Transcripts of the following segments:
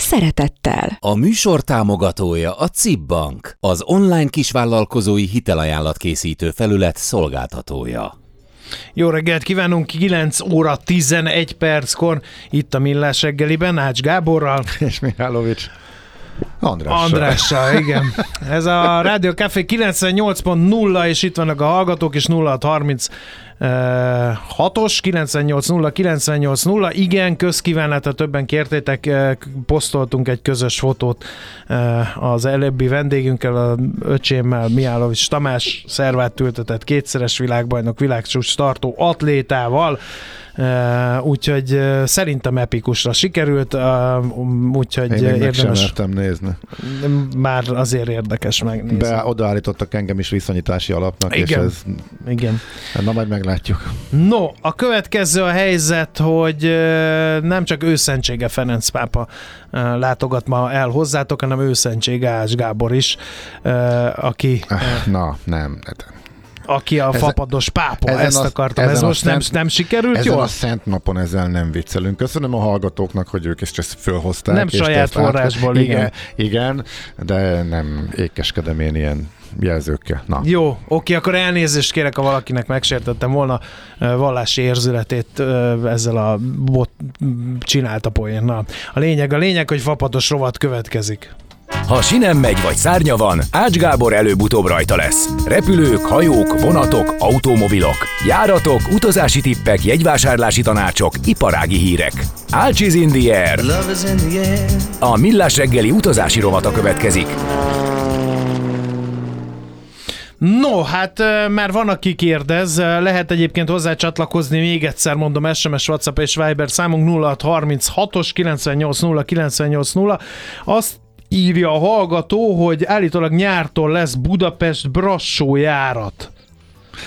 szeretettel. A műsor támogatója a CIP Bank, az online kisvállalkozói hitelajánlat készítő felület szolgáltatója. Jó reggelt kívánunk, 9 óra 11 perckor itt a Millás reggeliben, Ács Gáborral. És Mihálovics. Andrással. Andrással, igen. Ez a Rádió Café 98.0, és itt vannak a hallgatók, és 0630 6-os, 980 980, igen, közkívánatot többen kértétek, posztoltunk egy közös fotót az előbbi vendégünkkel, a öcsémmel, Miálovics Tamás, szervát ültetett kétszeres világbajnok, világcsúcs tartó atlétával, úgyhogy szerintem epikusra sikerült, úgyhogy Én még érdemes. Meg nézni. Már azért érdekes megnézni. Be, odaállítottak engem is viszonyítási alapnak, Igen. és ez... Igen. Na, majd meglátjuk. No, a következő a helyzet, hogy nem csak őszentsége Ferenc pápa látogat ma el hozzátok, hanem őszentsége Ács Gábor is, aki... Na, nem. hát aki a ezen, fapados pápa, ezen ezt a, akartam. Ez most nem, szent, nem sikerült ezen jól? a szent napon ezzel nem viccelünk. Köszönöm a hallgatóknak, hogy ők ezt fölhozták. Nem saját forrásból, át... igen. Igen, de nem ékeskedem én ilyen jelzőkkel. Na. Jó, oké, akkor elnézést kérek, ha valakinek megsértettem volna vallási érzületét ezzel a bot csinált a poénnal. A lényeg, a lényeg, hogy fapados rovat következik. Ha sinem megy vagy szárnya van, Ács Gábor előbb-utóbb rajta lesz. Repülők, hajók, vonatok, automobilok, járatok, utazási tippek, jegyvásárlási tanácsok, iparági hírek. Ács is in the air. A Millás reggeli utazási rovata következik. No, hát már van, aki kérdez, lehet egyébként hozzá csatlakozni, még egyszer mondom, SMS, WhatsApp és Viber számunk 0636-os 980 980. Azt írja a hallgató, hogy állítólag nyártól lesz Budapest Brassó járat.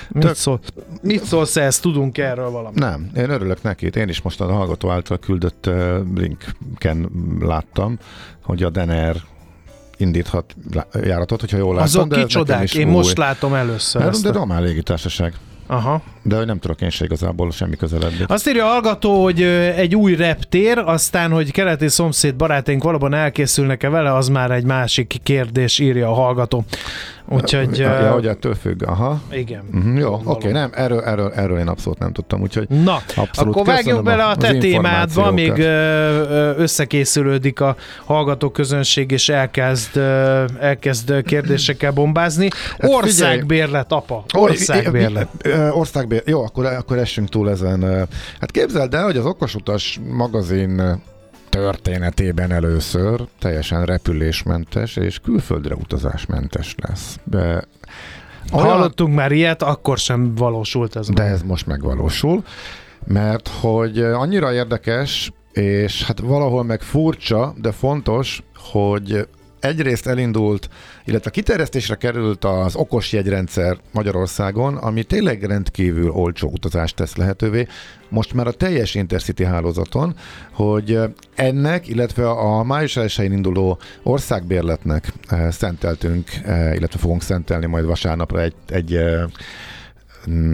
Mit, Tök... szól, mit szólsz ezt? Tudunk erről valamit? Nem, én örülök neki. Én is most a hallgató által küldött linken láttam, hogy a Dener indíthat járatot, hogyha jól láttam. Azok kicsodák, én új. most látom először. De a... Román légitársaság. Aha. De nem tudok én se igazából semmi közelebb. Azt írja a hallgató, hogy egy új reptér, aztán, hogy keleti szomszéd barátaink valóban elkészülnek-e vele, az már egy másik kérdés, írja a hallgató. Úgyhogy... Ja, hogy ettől függ, aha. Igen. Uh-huh, jó, oké, okay, nem, erről, erről, erről én abszolút nem tudtam, úgyhogy Na, abszolút akkor vágjunk bele a te témádba, még összekészülődik a hallgató közönség, és elkezd, elkezd kérdésekkel bombázni. Hát országbérlet, apa, országbérlet. Országbérlet, jó, akkor, akkor essünk túl ezen. Hát képzeld el, hogy az Okosutas magazin történetében először teljesen repülésmentes és külföldre utazásmentes lesz. De olyan... Hallottunk már ilyet, akkor sem valósult ez. De meg. ez most megvalósul, mert hogy annyira érdekes, és hát valahol meg furcsa, de fontos, hogy egyrészt elindult, illetve kiterjesztésre került az okos jegyrendszer Magyarországon, ami tényleg rendkívül olcsó utazást tesz lehetővé, most már a teljes Intercity hálózaton, hogy ennek, illetve a május 1 induló országbérletnek eh, szenteltünk, eh, illetve fogunk szentelni majd vasárnapra egy, egy eh,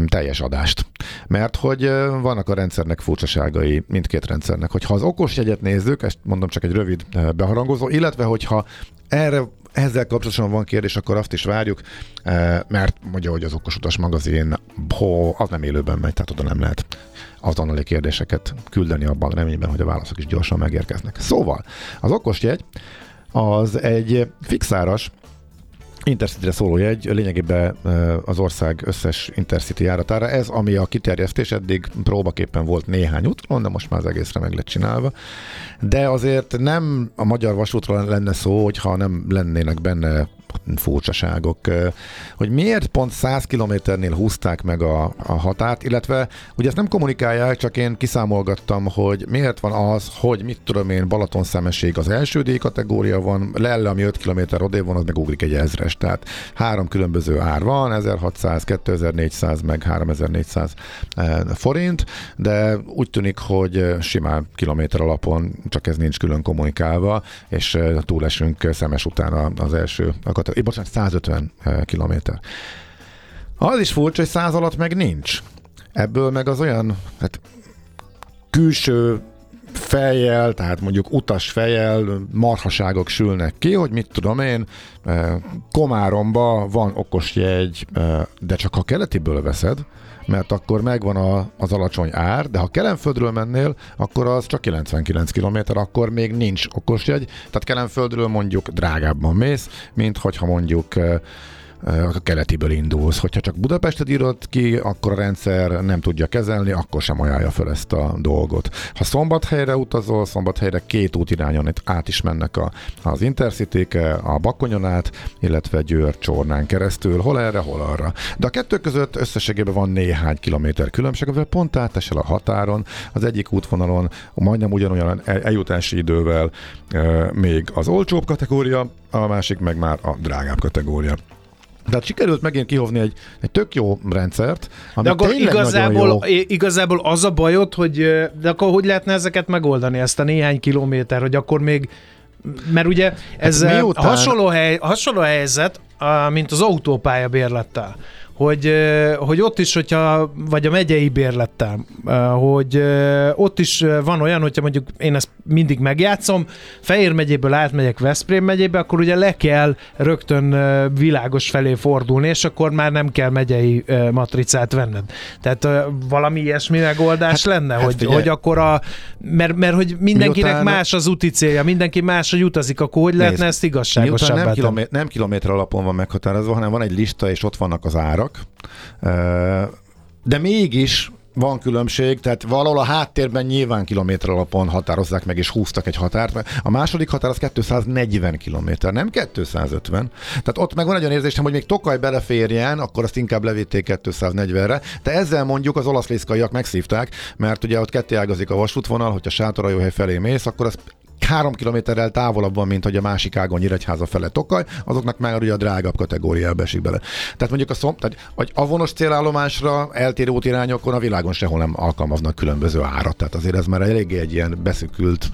teljes adást. Mert hogy vannak a rendszernek furcsaságai, mindkét rendszernek. Hogyha az okos jegyet nézzük, ezt mondom csak egy rövid beharangozó, illetve hogyha erre ezzel kapcsolatosan van kérdés, akkor azt is várjuk, mert mondja, hogy az okosutas magazin, ho, az nem élőben megy, tehát oda nem lehet azonnali kérdéseket küldeni abban reményben, hogy a válaszok is gyorsan megérkeznek. Szóval, az okos jegy az egy fixáras, Intercity-re szóló jegy, lényegében az ország összes Intercity járatára. Ez, ami a kiterjesztés, eddig próbaképpen volt néhány úton, de most már az egészre meg lett csinálva. De azért nem a magyar vasútról lenne szó, hogyha nem lennének benne furcsaságok. Hogy miért pont 100 kilométernél húzták meg a, a határt, illetve ugye ezt nem kommunikálják, csak én kiszámolgattam, hogy miért van az, hogy mit tudom én, Balaton szemesség az első D kategória van, Lelle, ami 5 km odév van, az meg ugrik egy ezres. Tehát három különböző ár van, 1600, 2400, meg 3400 forint, de úgy tűnik, hogy simán kilométer alapon, csak ez nincs külön kommunikálva, és túlesünk szemes után az első, a, bocsánat, 150 kilométer. Az is furcsa, hogy száz alatt meg nincs. Ebből meg az olyan hát, külső fejjel, tehát mondjuk utas fejjel marhaságok sülnek ki, hogy mit tudom én, Komáromba van okos jegy, de csak ha keletiből veszed, mert akkor megvan a, az alacsony ár, de ha Kelenföldről mennél, akkor az csak 99 km, akkor még nincs okos jegy, tehát Kelenföldről mondjuk drágábban mész, mint hogyha mondjuk a keletiből indulsz. Hogyha csak Budapestet írod ki, akkor a rendszer nem tudja kezelni, akkor sem ajánlja fel ezt a dolgot. Ha szombathelyre utazol, szombathelyre két útirányon át is mennek a, az intercity a Bakonyon át, illetve Győr Csornán keresztül, hol erre, hol arra. De a kettő között összességében van néhány kilométer különbség, amivel pont átesel a határon, az egyik útvonalon majdnem ugyanolyan eljutási idővel még az olcsóbb kategória, a másik meg már a drágább kategória. Tehát sikerült megint kihovni egy, egy tök jó rendszert, ami de akkor igazából, jó. igazából az a bajod, hogy de akkor hogy lehetne ezeket megoldani, ezt a néhány kilométer, hogy akkor még mert ugye hát ez hát miután... hasonló, hely, hasonló helyzet, mint az autópálya bérlettel hogy, hogy ott is, hogyha, vagy a megyei bérlettel, hogy ott is van olyan, hogyha mondjuk én ezt mindig megjátszom, Fehér megyéből átmegyek Veszprém megyébe, akkor ugye le kell rögtön világos felé fordulni, és akkor már nem kell megyei matricát venned. Tehát valami ilyesmi megoldás hát, lenne, hát hogy, hogy akkor a, mert, mert hogy mindenkinek miután, más az úti célja, mindenki más, hogy utazik, akkor hogy lehetne nézd, ezt igazságosabbá nem, kilométer, nem kilométer alapon van meghatározva, hanem van egy lista, és ott vannak az árak, árak, de mégis van különbség, tehát valahol a háttérben nyilván kilométer alapon határozzák meg, és húztak egy határt. A második határ az 240 kilométer, nem 250. Tehát ott meg van egy olyan érzésem, hogy még Tokaj beleférjen, akkor azt inkább levitték 240-re, de ezzel mondjuk az olaszlészkaiak megszívták, mert ugye ott ketté ágazik a vasútvonal, hogyha Sátorajóhely felé mész, akkor az három kilométerrel távolabb van, mint hogy a másik ágon Nyíregyháza fele Tokaj, azoknak már ugye a drágább kategóriába esik bele. Tehát mondjuk a szom, tehát, vagy avonos célállomásra eltérő útirányokon a világon sehol nem alkalmaznak különböző árat. Tehát azért ez már eléggé egy ilyen beszükült.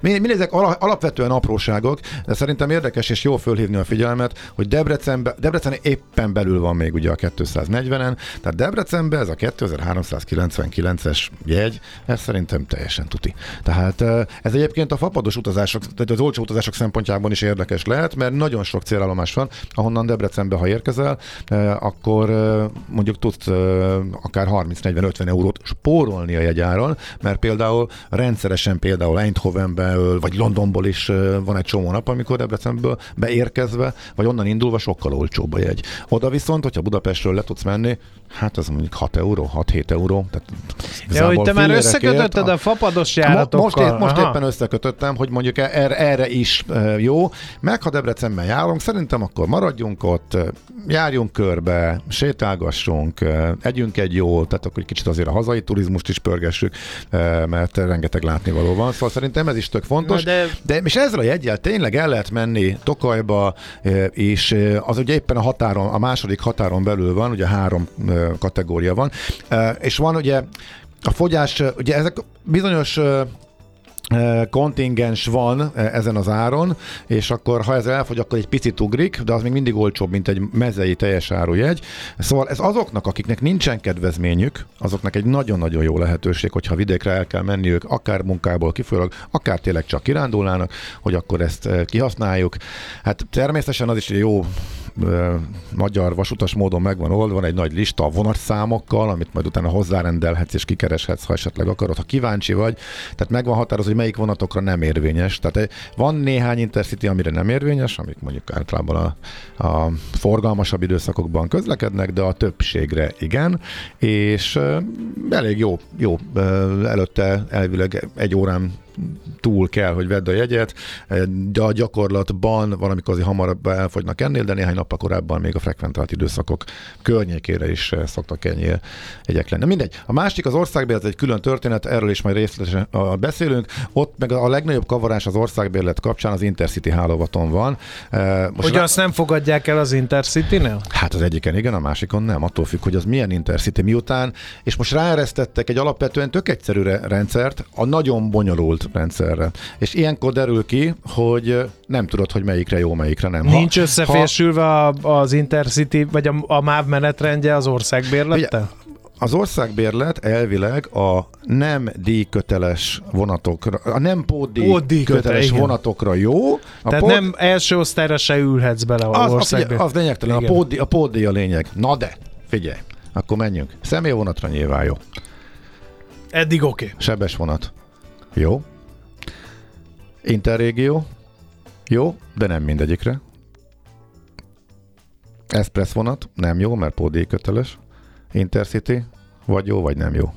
Mindezek alapvetően apróságok, de szerintem érdekes és jó fölhívni a figyelmet, hogy Debrecenbe, Debrecen éppen belül van még ugye a 240-en, tehát Debrecenbe ez a 2399-es jegy, ez szerintem teljesen tuti. Tehát ez egyébként a fapados utazások, tehát az olcsó utazások szempontjából is érdekes lehet, mert nagyon sok célállomás van, ahonnan Debrecenbe, ha érkezel, eh, akkor eh, mondjuk tudsz eh, akár 30-40-50 eurót spórolni a jegyáron, mert például rendszeresen például Eindhovenből, vagy Londonból is van egy csomó nap, amikor Debrecenből beérkezve, vagy onnan indulva sokkal olcsóbb a jegy. Oda viszont, hogyha Budapestről le tudsz menni, hát az mondjuk 6 euró, 6-7 euró. Tehát ja, hogy te már összekötötted a, a fapados járatokkal. Most, épp, most éppen összekötöttem, hogy mondjuk e- erre, erre is jó. Meg ha Debrecenben járunk, szerintem akkor maradjunk ott, járjunk körbe, sétálgassunk, együnk egy jó, tehát akkor egy kicsit azért a hazai turizmust is pörgessük, mert rengeteg látnivaló van. Szóval szerintem ez is tök fontos. de... de és ezzel a jegyel tényleg el lehet menni Tokajba, és az ugye éppen a határon, a második határon belül van, ugye három kategória van, és van ugye a fogyás, ugye ezek bizonyos kontingens van ezen az áron, és akkor ha ez elfogy, akkor egy picit ugrik, de az még mindig olcsóbb, mint egy mezei teljes árujegy. Szóval ez azoknak, akiknek nincsen kedvezményük, azoknak egy nagyon-nagyon jó lehetőség, hogyha vidékre el kell menniük, akár munkából kifolyólag, akár tényleg csak kirándulnának, hogy akkor ezt kihasználjuk. Hát természetesen az is jó magyar vasutas módon megvan oldva, van egy nagy lista a vonatszámokkal, amit majd utána hozzárendelhetsz és kikereshetsz, ha esetleg akarod, ha kíváncsi vagy. Tehát megvan határozva, hogy melyik vonatokra nem érvényes. Tehát van néhány Intercity, amire nem érvényes, amik mondjuk általában a, a forgalmasabb időszakokban közlekednek, de a többségre igen, és elég jó, jó előtte elvileg egy órán túl kell, hogy vedd a jegyet, de a gyakorlatban valamikor azért hamarabb elfogynak ennél, de néhány nappal korábban még a frekventált időszakok környékére is szoktak ennyi jegyek lenni. Mindegy. A másik az országbérlet egy külön történet, erről is majd részletesen beszélünk. Ott meg a legnagyobb kavarás az országbérlet kapcsán az Intercity hálóvaton van. Most hogy rá... azt nem fogadják el az Intercity-nél? Hát az egyiken igen, a másikon nem. Attól függ, hogy az milyen Intercity miután. És most ráeresztettek egy alapvetően tök egyszerű rendszert a nagyon bonyolult rendszerre. És ilyenkor derül ki, hogy nem tudod, hogy melyikre jó, melyikre nem. Nincs ha, összefésülve ha... az Intercity, vagy a, a MÁV menetrendje az országbérlettel? Az országbérlet elvileg a nem díjköteles vonatokra, a nem pótdíjköteles köteles vonatokra jó. A Tehát pód... nem első osztályra se ülhetsz bele a az, országbérlet. Az lényegtelen, a pótdíj, a pótdíj a lényeg. Na de, figyelj, akkor menjünk. Személyvonatra nyilván jó. Eddig oké. Okay. Sebes vonat. Jó. Interrégió. Jó, de nem mindegyikre. Express vonat. Nem jó, mert pótdíj köteles. Intercity, vagy jó, vagy nem jó.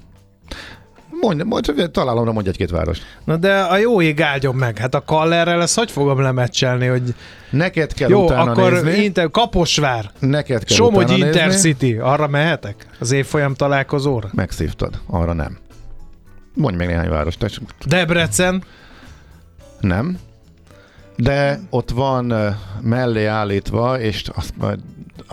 Mondj, mondj, találomra mondj egy-két város. Na de a jó ég áldjon meg. Hát a Kallerrel ezt hogy fogom lemecselni, hogy... Neked kell jó, utána akkor nézni. Inter, Kaposvár. Neked kell Somogy utána Intercity. Nézni. Arra mehetek? Az évfolyam találkozóra? Megszívtad. Arra nem. Mondj meg néhány várost. Debrecen. Nem. De ott van mellé állítva, és azt majd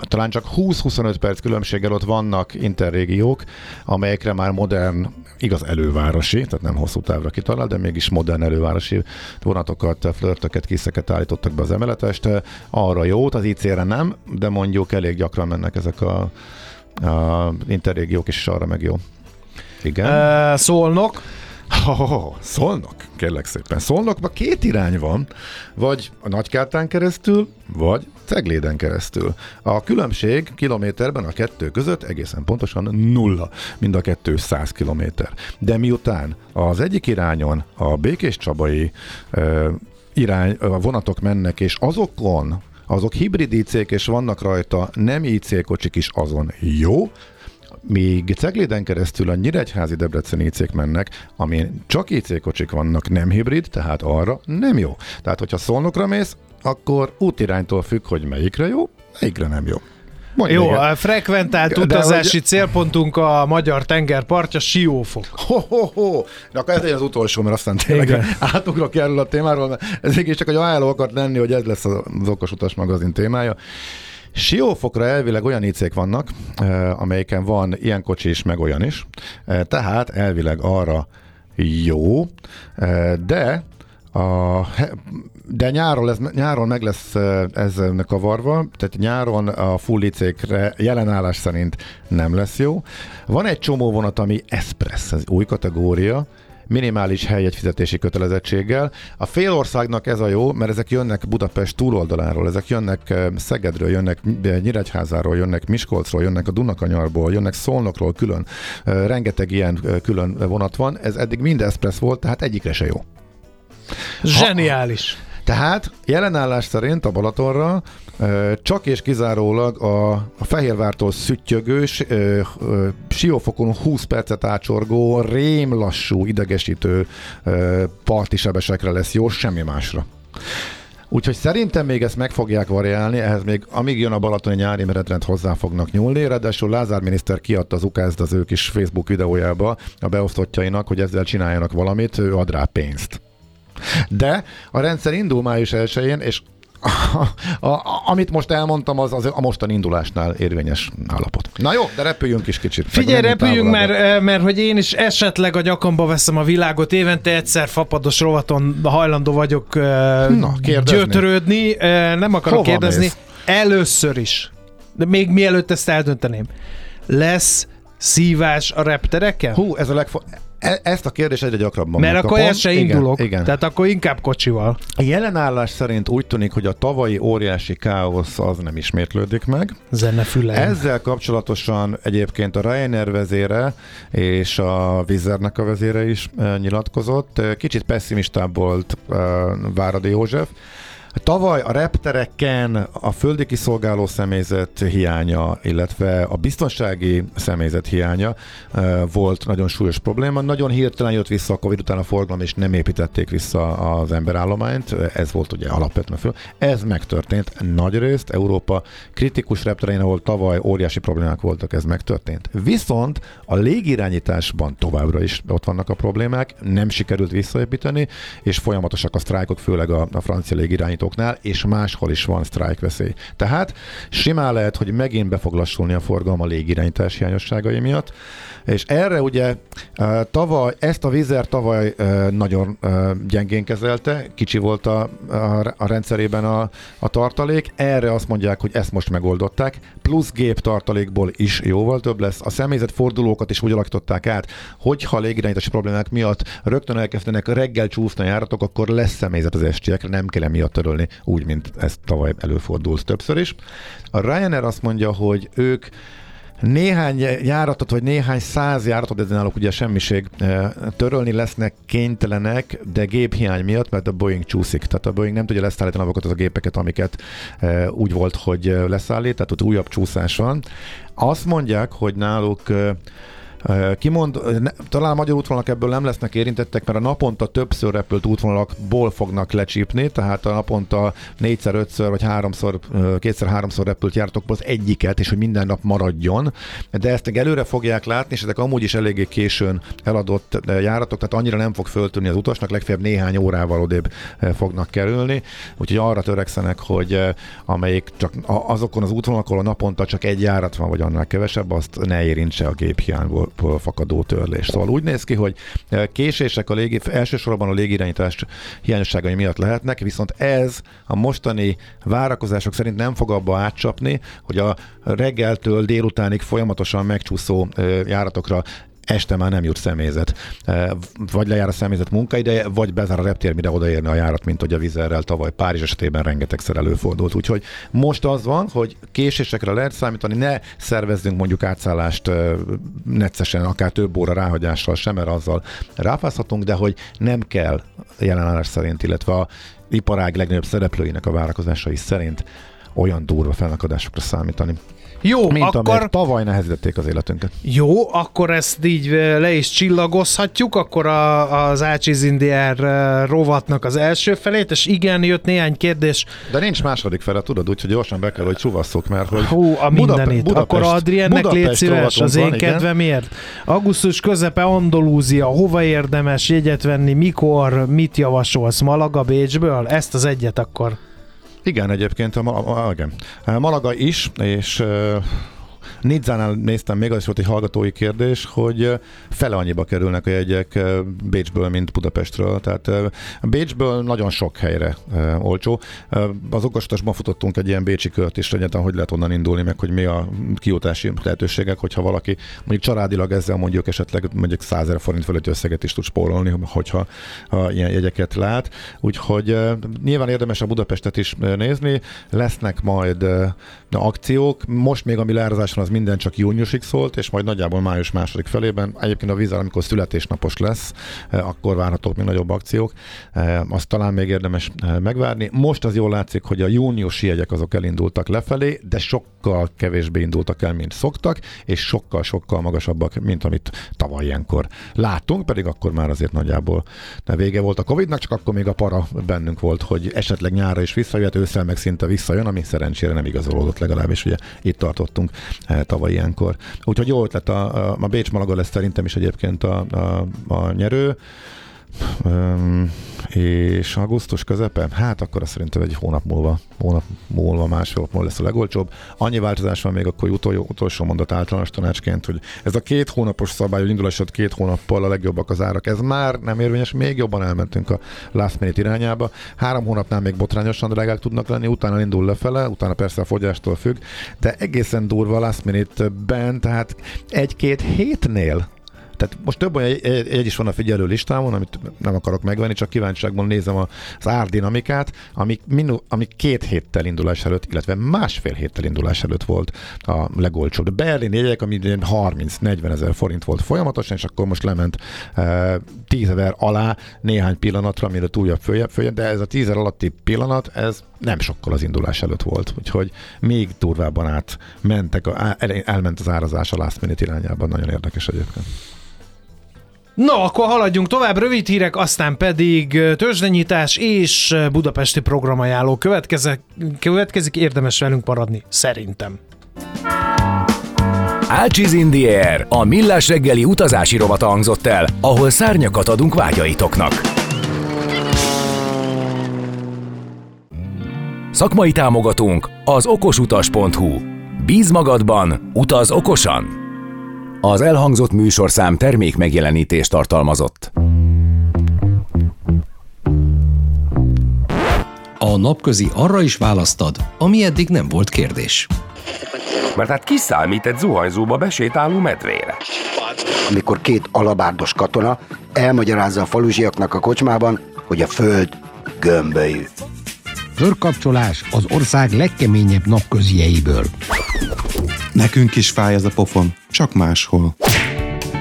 talán csak 20-25 perc különbséggel ott vannak interrégiók, amelyekre már modern, igaz elővárosi, tehát nem hosszú távra kitalált, de mégis modern elővárosi vonatokat, flörtöket, kiszeket állítottak be az emeletest. Arra jót, az IC-re nem, de mondjuk elég gyakran mennek ezek a, a interrégiók, és arra meg jó. Igen. E, szólnok. Oh, szólnak, kérlek szépen. Szolnokban két irány van, vagy a Nagykártán keresztül, vagy Cegléden keresztül. A különbség kilométerben a kettő között egészen pontosan nulla, mind a kettő 100 kilométer. De miután az egyik irányon a Békés Csabai uh, irány, a vonatok mennek, és azokon azok hibrid ic és vannak rajta nem IC kocsik is azon jó, míg Cegléden keresztül a Nyíregyházi Debreceni IC mennek, amin csak IC kocsik vannak, nem hibrid, tehát arra nem jó. Tehát, hogyha szolnokra mész, akkor útiránytól függ, hogy melyikre jó, melyikre nem jó. Mondj Jó, a frekventált de utazási hogy... célpontunk a magyar tengerpartja Siófok. Ho, ho, ho. De akkor ez az utolsó, mert aztán tényleg Igen. átugrok erről a témáról, mert ez csak egy ajánló akart lenni, hogy ez lesz az Okos Utas magazin témája. Siófokra elvileg olyan IC-k vannak, amelyeken van ilyen kocsi is, meg olyan is. Eh, tehát elvileg arra jó, de a, de nyáron, lesz, nyáron meg lesz ez kavarva, tehát nyáron a full IC-kre jelenállás szerint nem lesz jó. Van egy csomó vonat, ami Express, ez új kategória, minimális helyegyfizetési kötelezettséggel. A félországnak ez a jó, mert ezek jönnek Budapest túloldaláról, ezek jönnek Szegedről, jönnek Nyíregyházáról, jönnek Miskolcról, jönnek a Dunakanyarból, jönnek Szolnokról külön. Rengeteg ilyen külön vonat van. Ez eddig mind express volt, tehát egyikre se jó. Zseniális. Ha, tehát jelenállás szerint a Balatonra csak és kizárólag a, a Fehérvártól szüttyögő, siófokon 20 percet átsorgó, rém lassú, idegesítő parti sebesekre lesz jó, semmi másra. Úgyhogy szerintem még ezt meg fogják variálni, ehhez még amíg jön a Balatoni nyári meretrend hozzá fognak nyúlni, ráadásul Lázár miniszter kiadta az ukázt az ő kis Facebook videójába a beosztottjainak, hogy ezzel csináljanak valamit, ő ad rá pénzt. De a rendszer indul május 1-én, és a, a, amit most elmondtam, az, az a mostan indulásnál érvényes állapot. Na jó, de repüljünk is kicsit. Figyelj, repüljünk, mert, eh, mert hogy én is esetleg a gyakamba veszem a világot, évente egyszer fapados rovaton hajlandó vagyok eh, Na, gyötrődni. Eh, nem akarok Hova kérdezni. Mész? Először is. De még mielőtt ezt eldönteném. Lesz szívás a reptereken? Hú, ez a legfontosabb E- ezt a kérdést egyre gyakrabban Mert megkapom. akkor el se indulok, igen, igen. tehát akkor inkább kocsival. A jelenállás szerint úgy tűnik, hogy a tavalyi óriási káosz az nem ismétlődik meg. Zenefüle. Ezzel kapcsolatosan egyébként a Ryanair vezére és a Vizernek a vezére is e, nyilatkozott. E, kicsit pessimistább volt Váradi József, Tavaly a reptereken a földi kiszolgáló személyzet hiánya, illetve a biztonsági személyzet hiánya volt nagyon súlyos probléma. Nagyon hirtelen jött vissza a Covid után a forgalom, és nem építették vissza az emberállományt. Ez volt ugye alapvetően föl. Ez megtörtént nagy részt. Európa kritikus repterein, ahol tavaly óriási problémák voltak, ez megtörtént. Viszont a légirányításban továbbra is ott vannak a problémák, nem sikerült visszaépíteni, és folyamatosak a sztrájkok, főleg a, a francia légirányítóknál, és máshol is van sztrájkveszély. Tehát simán lehet, hogy megint be fog lassulni a forgalom a légirányítás hiányosságai miatt, és erre ugye tavaly, ezt a vízer tavaly nagyon gyengén kezelte, kicsi volt a, a, a rendszerében a, a tartalék, erre azt mondják, hogy ezt most megoldották, plusz gép tartalékból is jóval több lesz. A személyzet fordulókat is úgy alakították át, hogyha légirányítási problémák miatt rögtön elkezdenek reggel csúszni a járatok, akkor lesz személyzet az estiekre, nem kell emiatt törölni, úgy, mint ez tavaly előfordult többször is. A Ryanair azt mondja, hogy ők néhány járatot, vagy néhány száz járatot, ez náluk ugye semmiség, eh, törölni lesznek kénytelenek, de géphiány miatt, mert a Boeing csúszik. Tehát a Boeing nem tudja leszállítani azokat az a gépeket, amiket eh, úgy volt, hogy eh, leszállít, tehát ott újabb csúszás van. Azt mondják, hogy náluk Kimond, talán a magyar útvonalak ebből nem lesznek érintettek, mert a naponta többször repült útvonalakból fognak lecsípni, tehát a naponta négyszer, ötször vagy háromszor, kétszer-háromszor repült járatokból az egyiket, és hogy minden nap maradjon. De ezt előre fogják látni, és ezek amúgy is eléggé későn eladott járatok, tehát annyira nem fog föltűnni az utasnak, legfeljebb néhány órával odébb fognak kerülni. Úgyhogy arra törekszenek, hogy amelyik csak azokon az útvonalakon a naponta csak egy járat van, vagy annál kevesebb, azt ne érintse a géphiányból fakadó törlés. Szóval úgy néz ki, hogy e, késések a légi, elsősorban a légirányítás hiányosságai miatt lehetnek, viszont ez a mostani várakozások szerint nem fog abba átcsapni, hogy a reggeltől délutánig folyamatosan megcsúszó e, járatokra este már nem jut személyzet. E, vagy lejár a személyzet munkaideje, vagy bezár a reptér, mire odaérne a járat, mint hogy a vizerrel tavaly Párizs esetében rengetegszer előfordult. Úgyhogy most az van, hogy késésekre lehet számítani, ne szervezzünk mondjuk átszállást e, neccesen, akár több óra ráhagyással sem, mert azzal ráfázhatunk, de hogy nem kell jelenállás szerint, illetve a iparág legnagyobb szereplőinek a várakozásai szerint olyan durva felakadásokra számítani. Jó, mint akkor... tavaly nehezítették az életünket. Jó, akkor ezt így le is csillagozhatjuk, akkor a, az Ácsiz Indier rovatnak az első felét, és igen, jött néhány kérdés. De nincs második fele, tudod, úgyhogy gyorsan be kell, hogy csuvasszuk, mert hogy... Hú, a mindenit. Budapest, akkor Adriennek légy szíves, az én kedvemért. Augusztus közepe Andalúzia, hova érdemes jegyet venni, mikor, mit javasolsz, Malaga, Bécsből? Ezt az egyet akkor. Igen, egyébként a, a, a, igen. Malaga is, és Nidzánál néztem még, az is volt egy hallgatói kérdés, hogy fele annyiba kerülnek a jegyek Bécsből, mint Budapestről. Tehát Bécsből nagyon sok helyre olcsó. Az okostasban futottunk egy ilyen bécsi kört is, egyáltalán hogy lehet onnan indulni, meg hogy mi a kiutási lehetőségek, hogyha valaki mondjuk családilag ezzel mondjuk esetleg mondjuk 100 forint fölötti összeget is tud spórolni, hogyha ha ilyen jegyeket lát. Úgyhogy nyilván érdemes a Budapestet is nézni, lesznek majd akciók. Most még ami leárazásra az minden csak júniusig szólt, és majd nagyjából május második felében. Egyébként a vízzel, amikor születésnapos lesz, eh, akkor várhatók még nagyobb akciók. Eh, azt talán még érdemes eh, megvárni. Most az jól látszik, hogy a júniusi jegyek azok elindultak lefelé, de sokkal kevésbé indultak el, mint szoktak, és sokkal-sokkal magasabbak, mint amit tavaly ilyenkor láttunk, pedig akkor már azért nagyjából vége volt a Covid-nak, csak akkor még a para bennünk volt, hogy esetleg nyára is visszajöhet, ősszel meg szinte visszajön, ami szerencsére nem igazolódott legalábbis, ugye itt tartottunk tavaly ilyenkor. Úgyhogy jó ötlet, a, a, a Bécs Malaga lesz szerintem is egyébként a, a, a nyerő. Um, és augusztus közepe? Hát akkor azt szerintem egy hónap múlva, hónap múlva, másfél múlva lesz a legolcsóbb. Annyi változás van még akkor utolsó, utolsó mondat általános tanácsként, hogy ez a két hónapos szabály, hogy indulásod két hónappal a legjobbak az árak, ez már nem érvényes, még jobban elmentünk a last minute irányába. Három hónapnál még botrányosan drágák tudnak lenni, utána indul lefele, utána persze a fogyástól függ, de egészen durva a last minute-ben, tehát egy-két hétnél Tehát most több olyan egy, egy is van a figyelő listámon, amit nem akarok megvenni, csak kíváncsiságban nézem az árdinamikát, ami, minu, ami két héttel indulás előtt, illetve másfél héttel indulás előtt volt a legolcsóbb. De Berlin jegyek, ami 30-40 ezer forint volt folyamatosan, és akkor most lement e, 10 ezer alá néhány pillanatra, mielőtt újabb följebb, följebb, de ez a 10 alatti pillanat, ez nem sokkal az indulás előtt volt, úgyhogy még durvábban át mentek, a, el, elment az árazás a last minute irányában, nagyon érdekes egyébként. No, akkor haladjunk tovább, rövid hírek, aztán pedig tőzsdenyítás és budapesti programajánló következik, következik, érdemes velünk maradni, szerintem. Ácsiz in the Air, a millás reggeli utazási rovata hangzott el, ahol szárnyakat adunk vágyaitoknak. Szakmai támogatónk az okosutas.hu. Bíz magadban, utaz okosan! Az elhangzott műsorszám termék megjelenítést tartalmazott. A napközi arra is választad, ami eddig nem volt kérdés. Mert hát kiszámít egy zuhanyzóba besétáló medvére. amikor két alabárdos katona elmagyarázza a falusiaknak a kocsmában, hogy a föld gömbölyű. Körkapcsolás az ország legkeményebb napközieiből. Nekünk is fáj ez a pofon, csak máshol.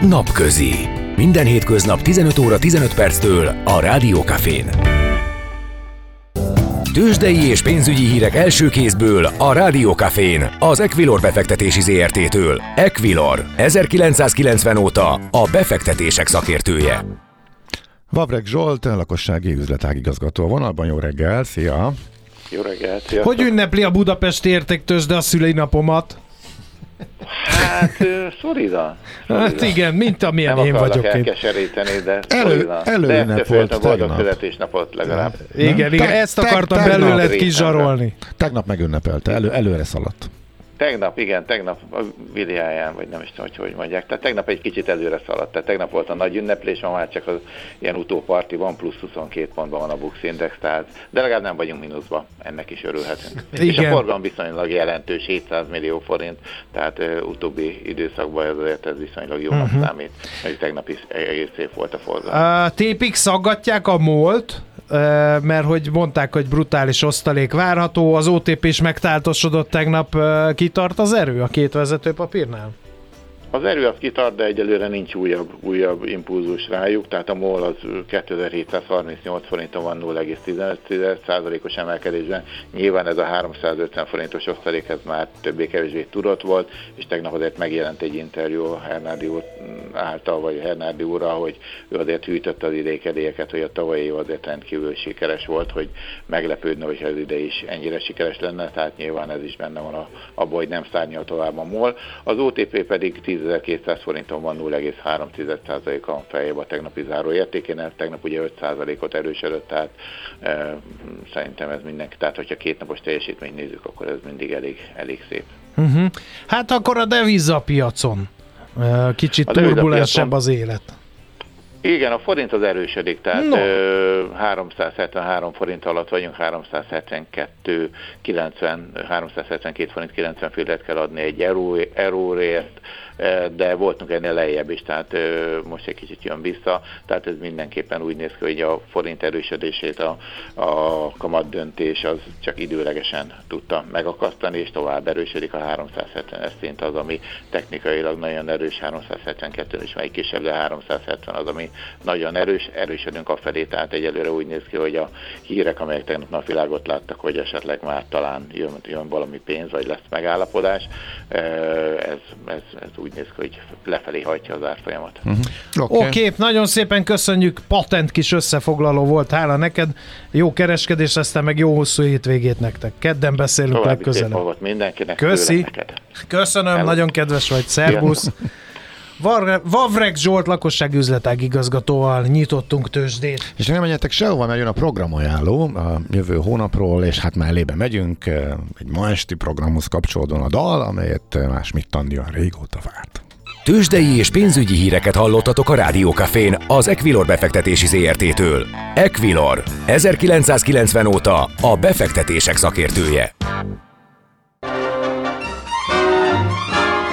Napközi. Minden hétköznap 15 óra 15 perctől a Rádiókafén. Tőzsdei és pénzügyi hírek első kézből a Rádiókafén, az Equilor befektetési ZRT-től. Equilor, 1990 óta a befektetések szakértője. Vavreg Zsolt, lakossági üzletágigazgató a vonalban. Jó reggel, szia! Jó reggelt, sziasztok. Hogy ünnepli a Budapesti értéktőzsde a szülinapomat? Hát, szorida. Hát igen, mint amilyen Nem én vagyok én. elkeseríteni, de Elő- előünnep De volt a boldog születésnapot legalább. Igen, Nem? igen, Te- ezt akartam belőled kizsarolni. Tegnap megünnepelte, elő, előre szaladt. Tegnap, igen, tegnap a Viliáján, vagy nem is tudom, hogy hogy mondják. Tehát tegnap egy kicsit előre szaladt. Tehát tegnap volt a nagy ünneplés, ma már csak az ilyen utóparti van, plusz 22 pontban van a Bux Index, tehát, de legalább nem vagyunk mínuszba, ennek is örülhetünk. És Igen. a forgalom viszonylag jelentős, 700 millió forint, tehát ö, utóbbi időszakban ez azért ez viszonylag jónak uh-huh. számít, hogy tegnap is egész szép volt a forgalom. A tépik szaggatják a molt, mert hogy mondták, hogy brutális osztalék várható, az OTP is megtáltosodott tegnap, ö, kitart az erő a két vezető papírnál? Az erő az kitart, de egyelőre nincs újabb, újabb impulzus rájuk, tehát a MOL az 2738 forinton van 0,15%-os emelkedésben. Nyilván ez a 350 forintos osztalék, ez már többé-kevésbé tudott volt, és tegnap azért megjelent egy interjú a Hernárdi úr által, vagy Hernárdi úrra, hogy ő azért hűtötte az idékedélyeket, hogy a tavalyi év azért rendkívül sikeres volt, hogy meglepődne, hogyha az ide is ennyire sikeres lenne, tehát nyilván ez is benne van a, abban, hogy nem szárnyal tovább a MOL. Az OTP pedig 10.200 forinton van 0,3%-a feljebb a tegnapi záró értékénél, tegnap ugye 5%-ot erősödött, tehát e, szerintem ez mindenki, tehát hogyha két napos teljesítményt nézzük, akkor ez mindig elég, elég szép. Uh-huh. Hát akkor a devizapiacon kicsit A turbulensebb az élet. Igen, a forint az erősödik, tehát No. ö, 373 forint alatt vagyunk, 372, 90, 372 forint 90 fillet kell adni egy euró, euróért, de voltunk ennél lejjebb is, tehát most egy kicsit jön vissza, tehát ez mindenképpen úgy néz ki, hogy a forint erősödését a, a kamat döntés az csak időlegesen tudta megakasztani, és tovább erősödik a 370 ez szint az, ami technikailag nagyon erős, 372 is melyik kisebb, de 370 az, ami nagyon erős, erősödünk a felé, tehát egyelőre úgy néz ki, hogy a hírek, amelyek tegnap napvilágot láttak, hogy esetleg már talán jön, jön valami pénz, vagy lesz megállapodás, ez, ez, ez úgy néz ki, hogy lefelé hajtja az árfolyamat. Uh-huh. Oké, okay, nagyon szépen köszönjük, patent kis összefoglaló volt, hála neked, jó kereskedés, aztán meg jó hosszú hétvégét nektek. Kedden beszélünk További legközelebb. mindenkinek. Köszi. Köszönöm, Hello. nagyon kedves vagy, szervusz. Varre- Vavreg Zsolt lakossági üzletág igazgatóval nyitottunk tőzsdét. És nem menjetek sehova, mert jön a programajánló a jövő hónapról, és hát mellébe megyünk, egy ma esti programhoz kapcsolódóan a dal, amelyet más mit olyan régóta várt. Tőzsdei és pénzügyi híreket hallottatok a Rádiókafén az Equilor befektetési ZRT-től. Equilor, 1990 óta a befektetések szakértője.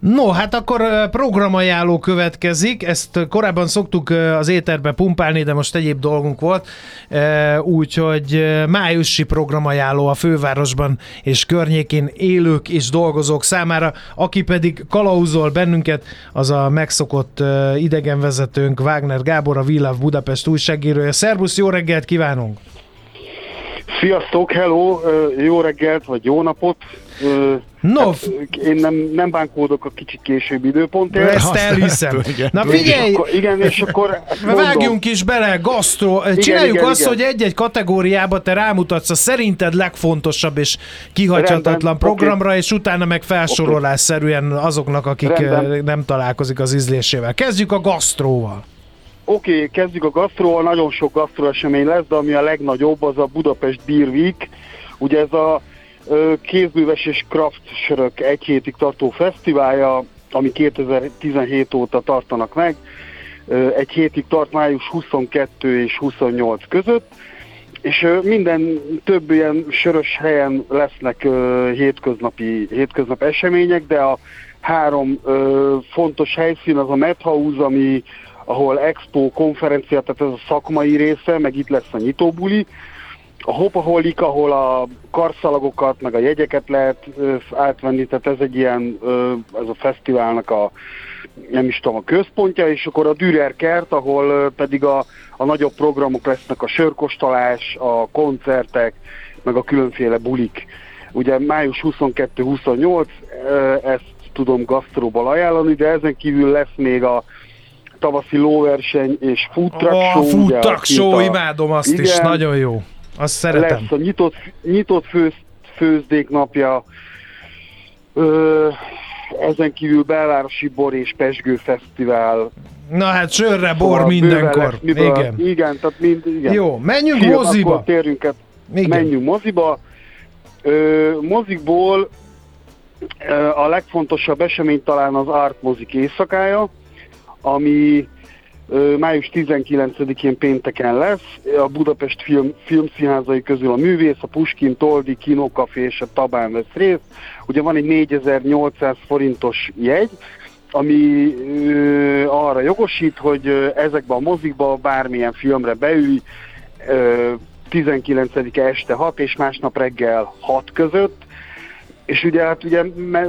No, hát akkor programajánló következik, ezt korábban szoktuk az éterbe pumpálni, de most egyéb dolgunk volt, úgyhogy májusi programajánló a fővárosban és környékén élők és dolgozók számára, aki pedig kalauzol bennünket, az a megszokott idegenvezetőnk Wagner Gábor, a Villav Budapest újságírója. Szerbusz, jó reggelt kívánunk! Sziasztok, hello, jó reggelt, vagy jó napot. No, hát, én nem, nem bánkódok a kicsit később időpontért. Ezt elhiszem. Na figyelj! És akkor, igen, és akkor mondom, Vágjunk is bele, gasztro. Csináljuk igen, azt, igen. hogy egy-egy kategóriába te rámutatsz a szerinted legfontosabb és kihagyhatatlan Rendben, programra, és utána meg felsorolásszerűen azoknak, akik Rendben. nem találkozik az ízlésével. Kezdjük a gasztróval. Oké, okay, kezdjük a gasztróval, nagyon sok gasztró esemény lesz, de ami a legnagyobb, az a Budapest Beer Week. Ugye ez a kézműves és craft sörök egy hétig tartó fesztiválja, ami 2017 óta tartanak meg. Egy hétig tart május 22 és 28 között, és minden több ilyen sörös helyen lesznek hétköznapi, hétköznap események, de a három fontos helyszín az a Madhouse, ami ahol expo, konferencia, tehát ez a szakmai része, meg itt lesz a nyitóbuli. A Hopaholic, ahol a karszalagokat, meg a jegyeket lehet ö, átvenni, tehát ez egy ilyen, ö, ez a fesztiválnak a, nem is tudom, a központja, és akkor a Dürer kert, ahol ö, pedig a, a nagyobb programok lesznek, a sörkostolás, a koncertek, meg a különféle bulik. Ugye május 22-28, ö, ezt tudom gasztróból ajánlani, de ezen kívül lesz még a tavaszi lóverseny és food truck A show. food ugye, truck show, a- imádom azt is, Igen, nagyon jó. Azt szeretem. Lesz a nyitott, nyitott főz, főzdék napja, Ö, ezen kívül Belvárosi Bor és Pesgő Fesztivál. Na hát sörre, bor Szóval mindenkor. lesz Igen. Igen, tehát mind, igen. Jó, menjünk Fiam, moziba. Térjünk át. Igen. Menjünk moziba. Ö, mozikból ö, a legfontosabb esemény talán az Art Mozik éjszakája, ami május 19-én pénteken lesz. A Budapest film, filmszínházai közül a Művész, a Puskin, Toldi, Kinokafé és a Tabán vesz részt. Ugye van egy 4800 forintos jegy, ami ö, arra jogosít, hogy ö, ezekbe a mozikba bármilyen filmre beülj, ö, 19-e este 6 és másnap reggel 6 között, és ugye hát ugye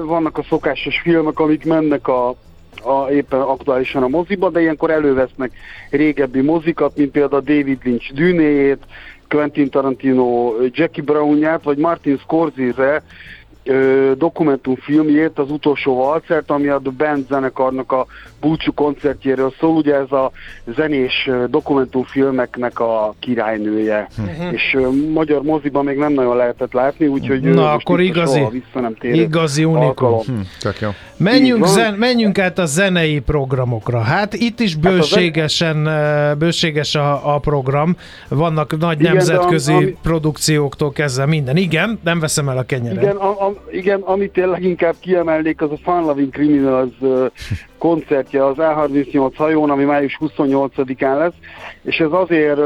vannak a szokásos filmek, amik mennek a, a, éppen aktuálisan a moziba, de ilyenkor elővesznek régebbi mozikat, mint például David Lynch dűnéjét, Quentin Tarantino Jackie Brownját, vagy Martin Scorsese dokumentumfilmjét, az utolsó valcert, ami a The Band zenekarnak a búcsú koncertjéről szól, ugye ez a zenés dokumentumfilmeknek a királynője. Mhm. És magyar moziban még nem nagyon lehetett látni, úgyhogy Na, akkor igazi- vissza nem térő igazi unikum. Hm, tök jó. Menjünk, zen, menjünk át a zenei programokra. Hát itt is bőségesen, eh, bőséges a, a program. Vannak nagy Igen, nemzetközi am- ami- produkcióktól kezdve minden. Igen, nem veszem el a kenyeret. Igen, a, a, igen, amit én leginkább kiemelnék, az a Fun Loving Criminals ö, koncertje az A38 hajón, ami május 28-án lesz, és ez azért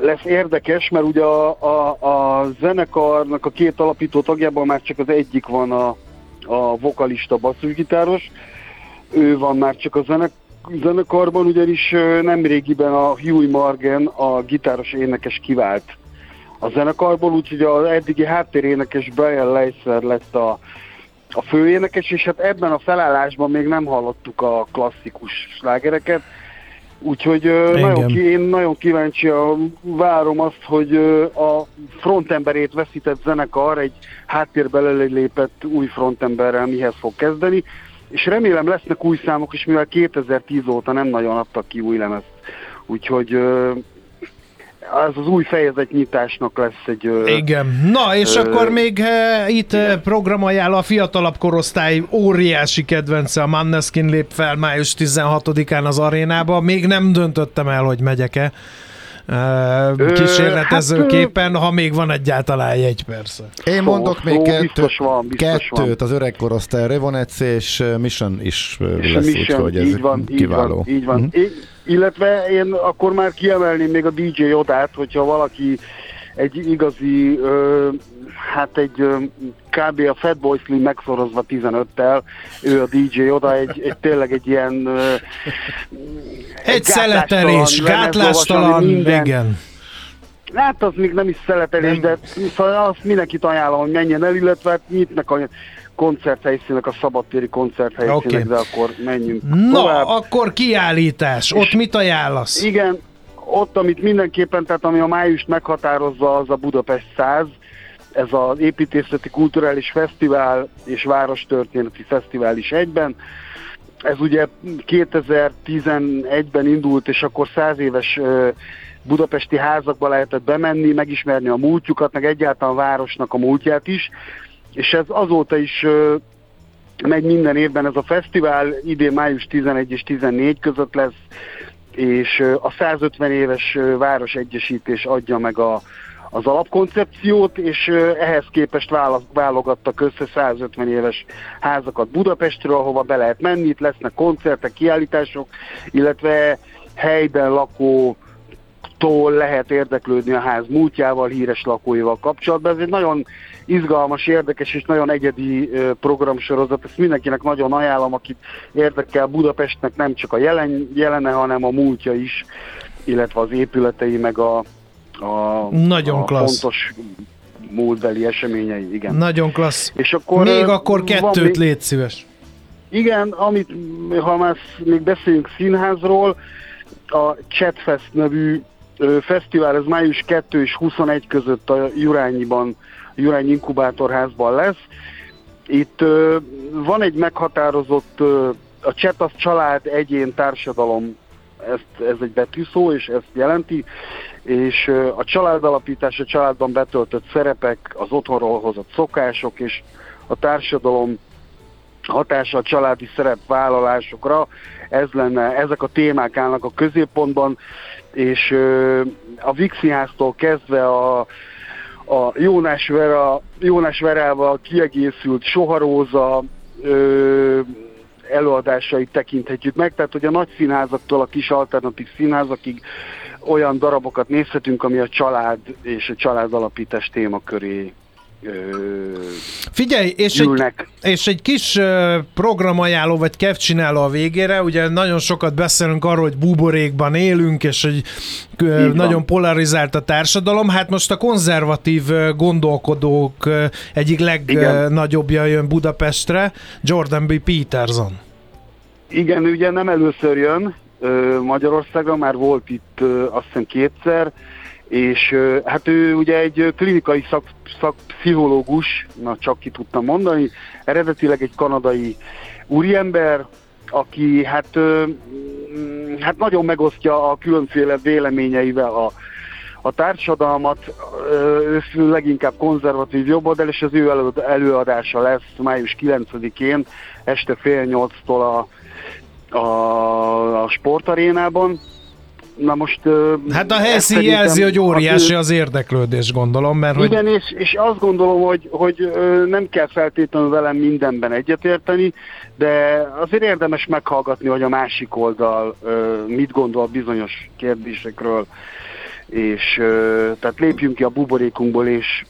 lesz érdekes, mert ugye a, a, a zenekarnak a két alapító tagjában már csak az egyik van a, a vokalista basszusgitáros, ő van már csak a zenek, zenekarban, ugyanis nemrégiben a Huey Morgan, a gitáros énekes kivált a zenekarból, úgyhogy az eddigi háttérénekes Brian Leiser lett a, a főénekes, és hát ebben a felállásban még nem hallottuk a klasszikus slágereket, úgyhogy Engem. nagyon, ki, én nagyon kíváncsi, a, várom azt, hogy a frontemberét veszített zenekar egy háttérbe lépett új frontemberrel mihez fog kezdeni, és remélem lesznek új számok is, mivel 2010 óta nem nagyon adtak ki új lemezt. Úgyhogy az az új fejezetnyitásnak lesz egy... Igen. Na, és Ö, akkor még eh, itt eh, programajánló a fiatalabb korosztály óriási kedvence, a Manneskin lép fel május 16-án az arénába. Még nem döntöttem el, hogy megyek-e. Kísérletezőképpen, hát, ha még van egyáltalán egy persze. Én mondok szó, még kettő, biztos van, biztos kettőt, van. az öreg korosztály, Revonec és Mission is és lesz, Mission, úgyhogy ez így van, kiváló. Így van, így van. Uh-huh. Illetve én akkor már kiemelném még a DJ Odát, hogyha valaki egy igazi, ö, hát egy ö, kb. a Fatboy Slim megszorozva 15-tel, ő a DJ oda, egy, egy tényleg egy ilyen... Egy, egy szeletelés, gátlástalan, igen. Hát az még nem is szeletelés, nem. de szóval azt mindenkit ajánlom, hogy menjen el, illetve hát nyitnak a koncerthelyszínek, a szabadtéri koncerthelyszínek, okay. de akkor menjünk Na, tovább. akkor kiállítás, ott mit ajánlasz? Igen, ott, amit mindenképpen, tehát ami a májust meghatározza, az a Budapest 100, ez az építészeti kulturális fesztivál és várostörténeti fesztivál is egyben. Ez ugye 2011-ben indult, és akkor 100 éves budapesti házakba lehetett bemenni, megismerni a múltjukat, meg egyáltalán a városnak a múltját is, és ez azóta is megy minden évben ez a fesztivál, idén május 11 és 14 között lesz, és a 150 éves városegyesítés adja meg a, az alapkoncepciót, és ehhez képest válogattak össze 150 éves házakat Budapestről, ahova be lehet menni, itt lesznek koncertek, kiállítások, illetve helyben lakó tól lehet érdeklődni a ház múltjával, híres lakóival kapcsolatban. Ez egy nagyon izgalmas, érdekes és nagyon egyedi programsorozat. Ezt mindenkinek nagyon ajánlom, akit érdekel Budapestnek nem csak a jelen, jelene, hanem a múltja is, illetve az épületei, meg a, a, nagyon a klassz. fontos múltbeli eseményei. Igen. Nagyon klassz. És akkor, még akkor kettőt még, légy szíves. Igen, amit, ha már még beszéljünk színházról, a Chatfest nevű fesztivál, ez május 2 és 21 között a Jurányiban, a Inkubátorházban lesz. Itt van egy meghatározott, a cset az család, egyén, társadalom, ezt, ez egy betűszó, és ezt jelenti, és a családalapítás, a családban betöltött szerepek, az otthonról hozott szokások, és a társadalom hatása a családi szerepvállalásokra, ez lenne, ezek a témák állnak a középpontban, és a Vixiháztól kezdve a, a Jónás, Vera, Jónás Verával kiegészült Soharóza ö, előadásait tekinthetjük meg, tehát hogy a nagy színházaktól a kis alternatív színházakig olyan darabokat nézhetünk, ami a család és a családalapítás témaköré Figyelj, és egy, és egy kis programajánló vagy kevcsináló a végére, ugye nagyon sokat beszélünk arról, hogy buborékban élünk, és hogy Így nagyon van. polarizált a társadalom, hát most a konzervatív gondolkodók egyik legnagyobbja jön Budapestre, Jordan B. Peterson. Igen, ugye nem először jön Magyarországra, már volt itt azt hiszem kétszer, és hát ő ugye egy klinikai szak, szakpszichológus, na csak ki tudtam mondani, eredetileg egy kanadai úriember, aki hát, hát nagyon megosztja a különféle véleményeivel a, a társadalmat, ő leginkább konzervatív jobboldal, és az ő előadása lesz május 9-én este fél nyolctól a, a, a sportarénában. Na most... Hát a helyszín jelzi, hogy óriási az érdeklődés, gondolom, mert Igen, hogy... és, és azt gondolom, hogy, hogy nem kell feltétlenül velem mindenben egyetérteni, de azért érdemes meghallgatni, hogy a másik oldal mit gondol bizonyos kérdésekről, és tehát lépjünk ki a buborékunkból, és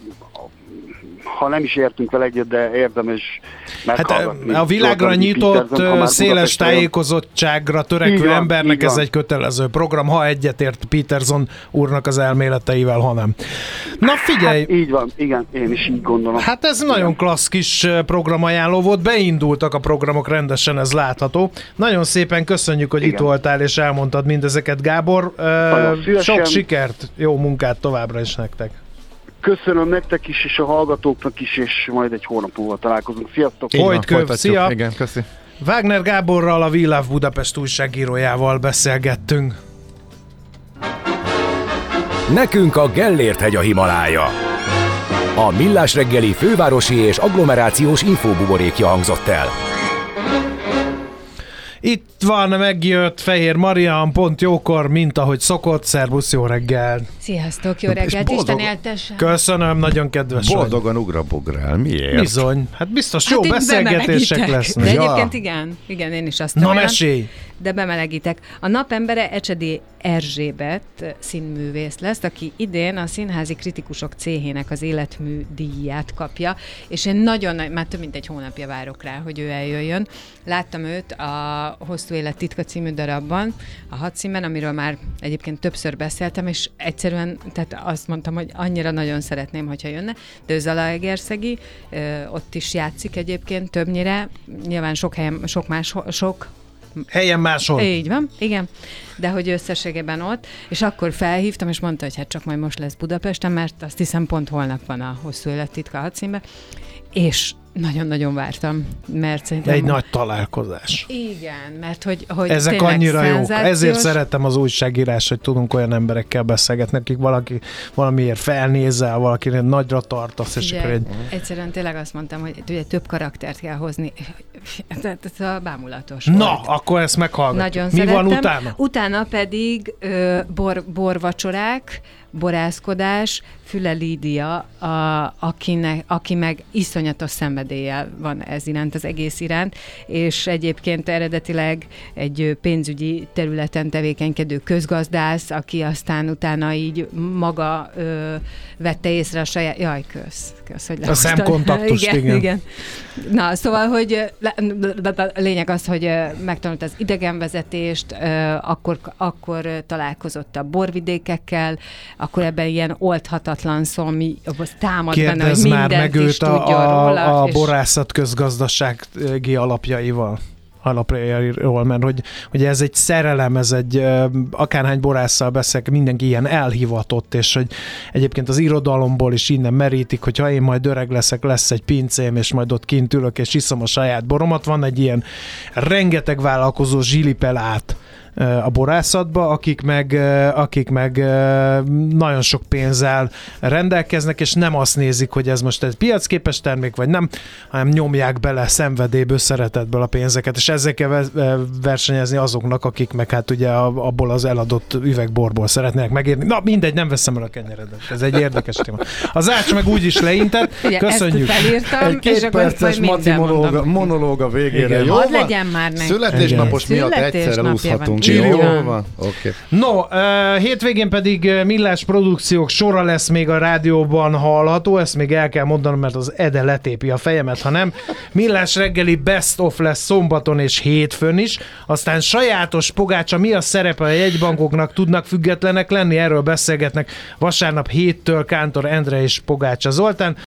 ha nem is értünk vele egyet, de érdemes Hát a világra nyitott, széles tájékozottságra törekvő van, embernek ez egy kötelező program, ha egyetért Peterson úrnak az elméleteivel, ha nem. Na figyelj! Hát így van, igen, én is így gondolom. Hát ez igen. nagyon klassz kis programajánló volt, beindultak a programok rendesen, ez látható. Nagyon szépen köszönjük, hogy igen. itt voltál és elmondtad mindezeket, Gábor. Sok sikert, jó munkát továbbra is nektek. Köszönöm nektek is, és a hallgatóknak is, és majd egy hónap múlva találkozunk. Sziasztok! Folyt szia! Igen, köszi. Wagner Gáborral, a We Love Budapest újságírójával beszélgettünk. Nekünk a Gellért hegy a Himalája. A Millás reggeli fővárosi és agglomerációs infóbuborékja hangzott el. Itt van, megjött Fehér Marian, pont jókor, mint ahogy szokott. Szervusz, jó reggel! Sziasztok, jó reggelt, boldog- Isten éltesse! Köszönöm, nagyon kedves vagy. Boldogan ugrabugrál. Miért? Bizony, hát biztos jó én beszélgetések lesznek. De Ja. egyébként igen, igen, én is azt Na olyan, mesélj! De bemelegítek. A napembere Ecsedi Erzsébet színművész lesz, aki idén a Színházi Kritikusok Céhének az életmű díját kapja, és én nagyon, nagy- már több mint egy hónapja várok rá, hogy ő eljöjjön. Láttam őt a Hosszú Élet titka című darabban, a hadszínben, amiről már egyébként többször beszéltem, és egyszerűen, tehát azt mondtam, hogy annyira nagyon szeretném, hogyha jönne, de ő Zalaegerszegi, ott is játszik egyébként többnyire, nyilván sok helyen, sok más, sok Helyen máshol. így van, igen. De hogy összességében ott, és akkor felhívtam, és mondta, hogy hát csak majd most lesz Budapesten, mert azt hiszem pont holnap van a hosszú élettitka hadszínbe, és nagyon-nagyon vártam, mert szerintem... Egy nagy találkozás. Igen, mert hogy, hogy Ezek annyira jók. Ezért szeretem az újságírás, hogy tudunk olyan emberekkel beszélgetni, akik valaki valamiért felnézel, valakinek nagyra tartasz, és Ugye, akkor egy... Egyszerűen tényleg azt mondtam, hogy ugye több karaktert kell hozni. Tehát ez a bámulatos Na, volt. akkor ezt meghallgatjuk. Nagyon Mi szerettem. van utána? Utána pedig ö, bor, borvacsorák, borászkodás, Füle Lídia, a, akinek, aki meg iszonyatos szenvedéllyel van ez iránt, az egész iránt, és egyébként eredetileg egy pénzügyi területen tevékenykedő közgazdász, aki aztán utána így maga ö, vette észre a saját... Jaj, kösz, kösz hogy A lehoztad. szemkontaktust, igen. igen. Na, szóval, hogy lényeg az, hogy megtanult az idegenvezetést, akkor, akkor találkozott a borvidékekkel, akkor ebben ilyen oldhatatlan szó, ami támad benne, hogy Kérdezz már meg őt tudjon a, róla. a, a és- borászat közgazdasági alapjaival alapjairól, mert hogy, hogy ez egy szerelem, ez egy akárhány borásszal beszélek, mindenki ilyen elhivatott, és hogy egyébként az irodalomból is innen merítik, hogy ha én majd öreg leszek, lesz egy pincém, és majd ott kint ülök, és iszom a saját boromat. Van egy ilyen rengeteg vállalkozó zsilipel át a borászatba, akik meg, akik meg nagyon sok pénzzel rendelkeznek, és nem azt nézik, hogy ez most egy piacképes termék, vagy nem, hanem nyomják bele szenvedélyből, szeretetből a pénzeket, és ezzel kell ve- ve- versenyezni azoknak, akik meg hát ugye a- abból az eladott üvegborból szeretnének megérni. Na mindegy, nem veszem el a kenyeredet. Ez egy érdekes téma. Az Ács meg úgy is leintett. Ugye, Köszönjük. Ezt felírtam, Egy és két akkor perces minden monológa, monológa végére. Igen. Jó legyen már neki. Születésnapos Igen. miatt úszhatunk. Jó van. van? Oké. No, hétvégén pedig Millás produkciók sora lesz még a rádióban hallható, ezt még el kell mondanom, mert az Ede letépi a fejemet, ha nem. Millás reggeli best of lesz szombaton és hétfőn is, aztán sajátos pogácsa, mi a szerepe a jegybankoknak, tudnak függetlenek lenni, erről beszélgetnek vasárnap héttől Kántor Endre és Pogácsa Zoltán,